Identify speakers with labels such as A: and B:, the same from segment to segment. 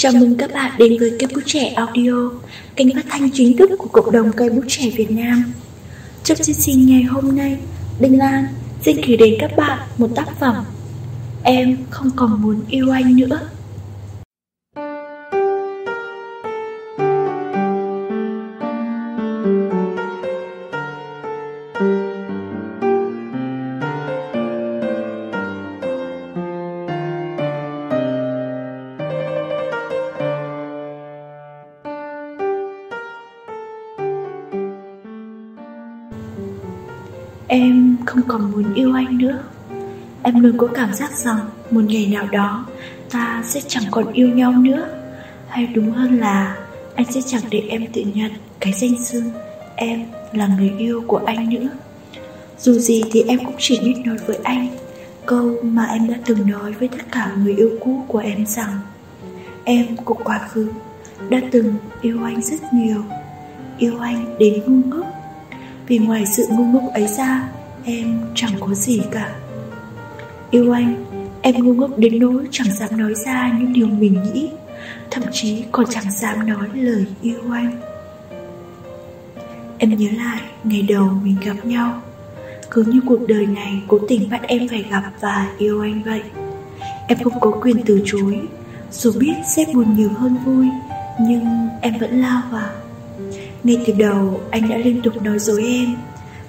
A: Chào mừng các bạn đến với cây Bút Trẻ Audio, kênh phát thanh chính thức của cộng đồng cây bút trẻ Việt Nam. Trong chương trình ngày hôm nay, Đinh Lan xin gửi đến các bạn một tác phẩm Em không còn muốn yêu anh nữa. Em không còn muốn yêu anh nữa. Em luôn có cảm giác rằng Một ngày nào đó Ta sẽ chẳng còn yêu nhau nữa. Hay đúng hơn là Anh sẽ chẳng để em tự nhận Cái danh xưng Em là người yêu của anh nữa. Dù gì thì em cũng chỉ biết nói với anh. Câu mà em đã từng nói với tất cả người yêu cũ của em rằng, Em của quá khứ Đã từng yêu anh rất nhiều. Yêu anh đến ngu ngốc vì ngoài sự ngu ngốc ấy ra, Em chẳng có gì cả. Yêu anh, Em ngu ngốc đến nỗi chẳng dám nói ra những điều mình nghĩ, Thậm chí còn chẳng dám nói lời yêu anh. Em nhớ lại ngày đầu mình gặp nhau, Cứ như cuộc đời này cố tình bắt em phải gặp và yêu anh vậy. Em không có quyền từ chối, Dù biết sẽ buồn nhiều hơn vui, Nhưng em vẫn lao vào ngay từ đầu, anh đã liên tục nói dối em.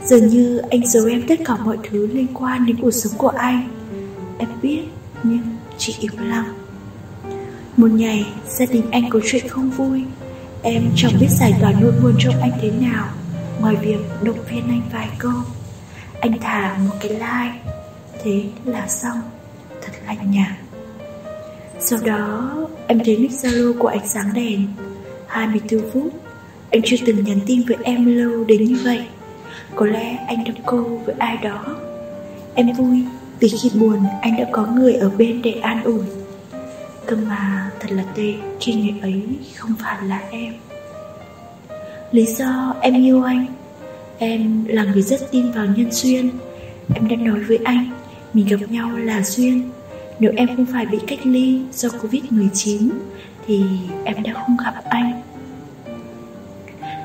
A: Dường như anh giấu em tất cả mọi thứ liên quan đến cuộc sống của anh. Em biết, nhưng chỉ im lặng. Một ngày, gia đình anh có chuyện không vui. Em chẳng biết giải tỏa nỗi buồn trong anh thế nào. Ngoài việc động viên anh vài câu, Anh thả một cái like. Thế là xong. Thật lạnh nhạt. Sau đó, em thấy nick Zalo của anh sáng đèn. 24 phút anh chưa từng nhắn tin với em lâu đến như vậy. Có lẽ anh đã cô với ai đó. Em vui vì khi buồn, anh đã có người ở bên để an ủi. Cơ mà thật là tệ khi người ấy không phải là em. Lý do em yêu anh. Em là người rất tin vào nhân duyên. Em đã nói với anh, Mình gặp nhau là duyên. Nếu em không phải bị cách ly do Covid-19 Thì em đã không gặp anh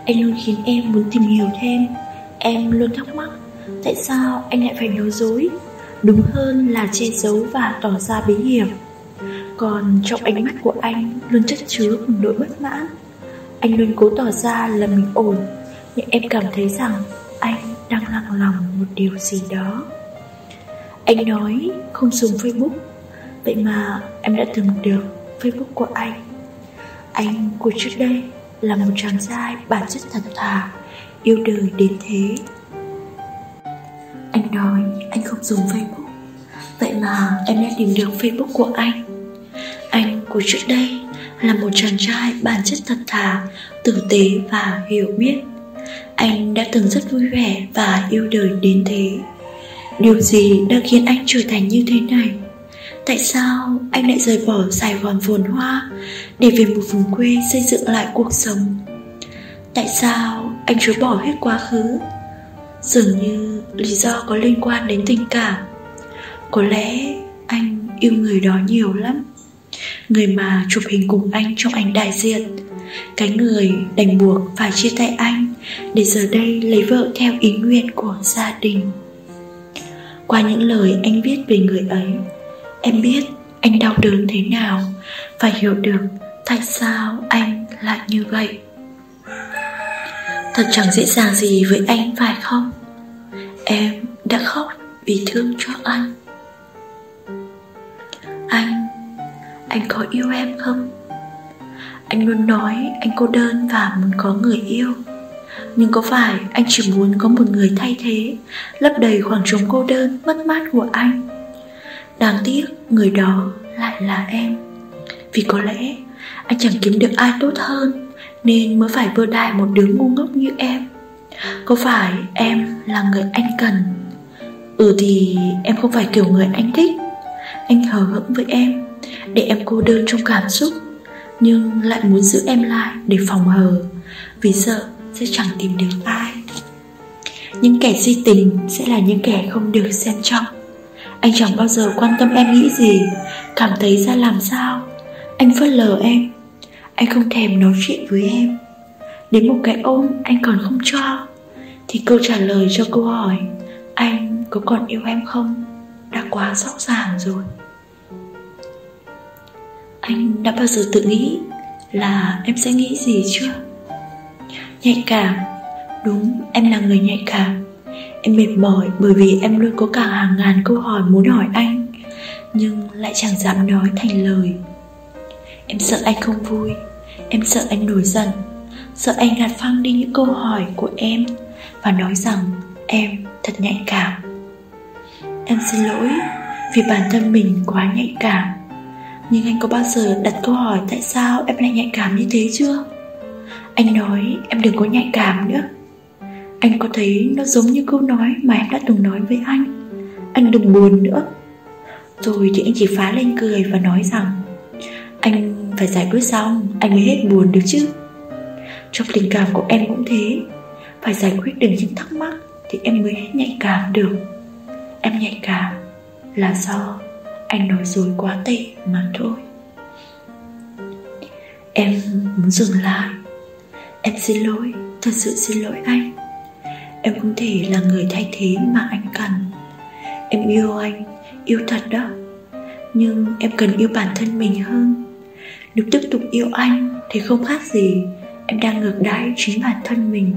A: anh luôn khiến em muốn tìm hiểu thêm. Em luôn thắc mắc, Tại sao anh lại phải nói dối? Đúng hơn là che giấu và tỏ ra bí hiểm. Còn trong ánh mắt của anh Luôn chất chứa một nỗi bất mãn. Anh luôn cố tỏ ra là mình ổn, Nhưng em cảm thấy rằng Anh đang lặng lòng một điều gì đó. Anh nói không dùng Facebook. Vậy mà em đã từng được Facebook của anh. Anh của trước đây là một chàng trai bản chất thật thà, yêu đời đến thế. Anh nói anh không dùng Facebook, vậy mà em đã tìm được Facebook của anh. Anh của trước đây là một chàng trai bản chất thật thà, tử tế và hiểu biết. Anh đã từng rất vui vẻ và yêu đời đến thế. Điều gì đã khiến anh trở thành như thế này? Tại sao anh lại rời bỏ Sài Gòn phồn hoa Để về một vùng quê xây dựng lại cuộc sống? Tại sao anh chối bỏ hết quá khứ? Dường như lý do có liên quan đến tình cảm. Có lẽ anh yêu người đó nhiều lắm. Người mà chụp hình cùng anh trong ảnh đại diện. Cái người đành buộc phải chia tay anh Để giờ đây lấy vợ theo ý nguyện của gia đình. Qua những lời anh viết về người ấy Em biết anh đau đớn thế nào Và hiểu được tại sao anh lại như vậy. Thật chẳng dễ dàng gì với anh, phải không? Em đã khóc vì thương cho anh. Anh Anh có yêu em không? Anh luôn nói anh cô đơn và muốn có người yêu. Nhưng có phải anh chỉ muốn có một người thay thế, Lấp đầy khoảng trống cô đơn, mất mát của anh? Đáng tiếc, người đó lại là em. Vì có lẽ, anh chẳng kiếm được ai tốt hơn, Nên mới phải vơ đài một đứa ngu ngốc như em. Có phải em là người anh cần? Ừ thì em không phải kiểu người anh thích. Anh hờ hững với em, Để em cô đơn trong cảm xúc, Nhưng lại muốn giữ em lại để phòng hờ, Vì sợ sẽ chẳng tìm được ai. Những kẻ si tình sẽ là những kẻ không được xem trọng anh chẳng bao giờ quan tâm em nghĩ gì. Cảm thấy ra làm sao? Anh phớt lờ em. Anh không thèm nói chuyện với em. Đến một cái ôm anh còn không cho, Thì câu trả lời cho câu hỏi, Anh có còn yêu em không? Đã quá rõ ràng rồi. Anh đã bao giờ tự nghĩ Là em sẽ nghĩ gì chưa? Nhạy cảm. Đúng, em là người nhạy cảm. Em mệt mỏi bởi vì em luôn có cả hàng ngàn câu hỏi muốn hỏi anh, Nhưng lại chẳng dám nói thành lời. Em sợ anh không vui, Em sợ anh nổi giận, Sợ anh gạt phăng đi những câu hỏi của em Và nói rằng em thật nhạy cảm. Em xin lỗi vì bản thân mình quá nhạy cảm, Nhưng anh có bao giờ đặt câu hỏi tại sao em lại nhạy cảm như thế chưa? Anh nói em đừng có nhạy cảm nữa. Anh có thấy nó giống như câu nói mà em đã từng nói với anh? Anh đừng buồn nữa. Rồi thì anh chỉ phá lên cười và nói rằng Anh phải giải quyết xong anh mới hết buồn được chứ. Trong tình cảm của em cũng thế. Phải giải quyết được những thắc mắc Thì em mới hết nhạy cảm được. Em nhạy cảm là do anh nói dối quá tệ mà thôi. Em muốn dừng lại. Em xin lỗi, thật sự xin lỗi anh. Em không thể là người thay thế mà anh cần. Em yêu anh, yêu thật đó. Nhưng em cần yêu bản thân mình hơn. Nếu tiếp tục yêu anh thì không khác gì Em đang ngược đãi chính bản thân mình.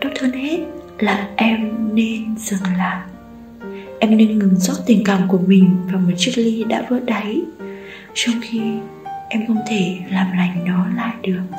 A: Tốt hơn hết là em nên dừng lại. Em nên ngừng rót tình cảm của mình vào một chiếc ly đã vỡ đáy Trong khi em không thể làm lành nó lại được.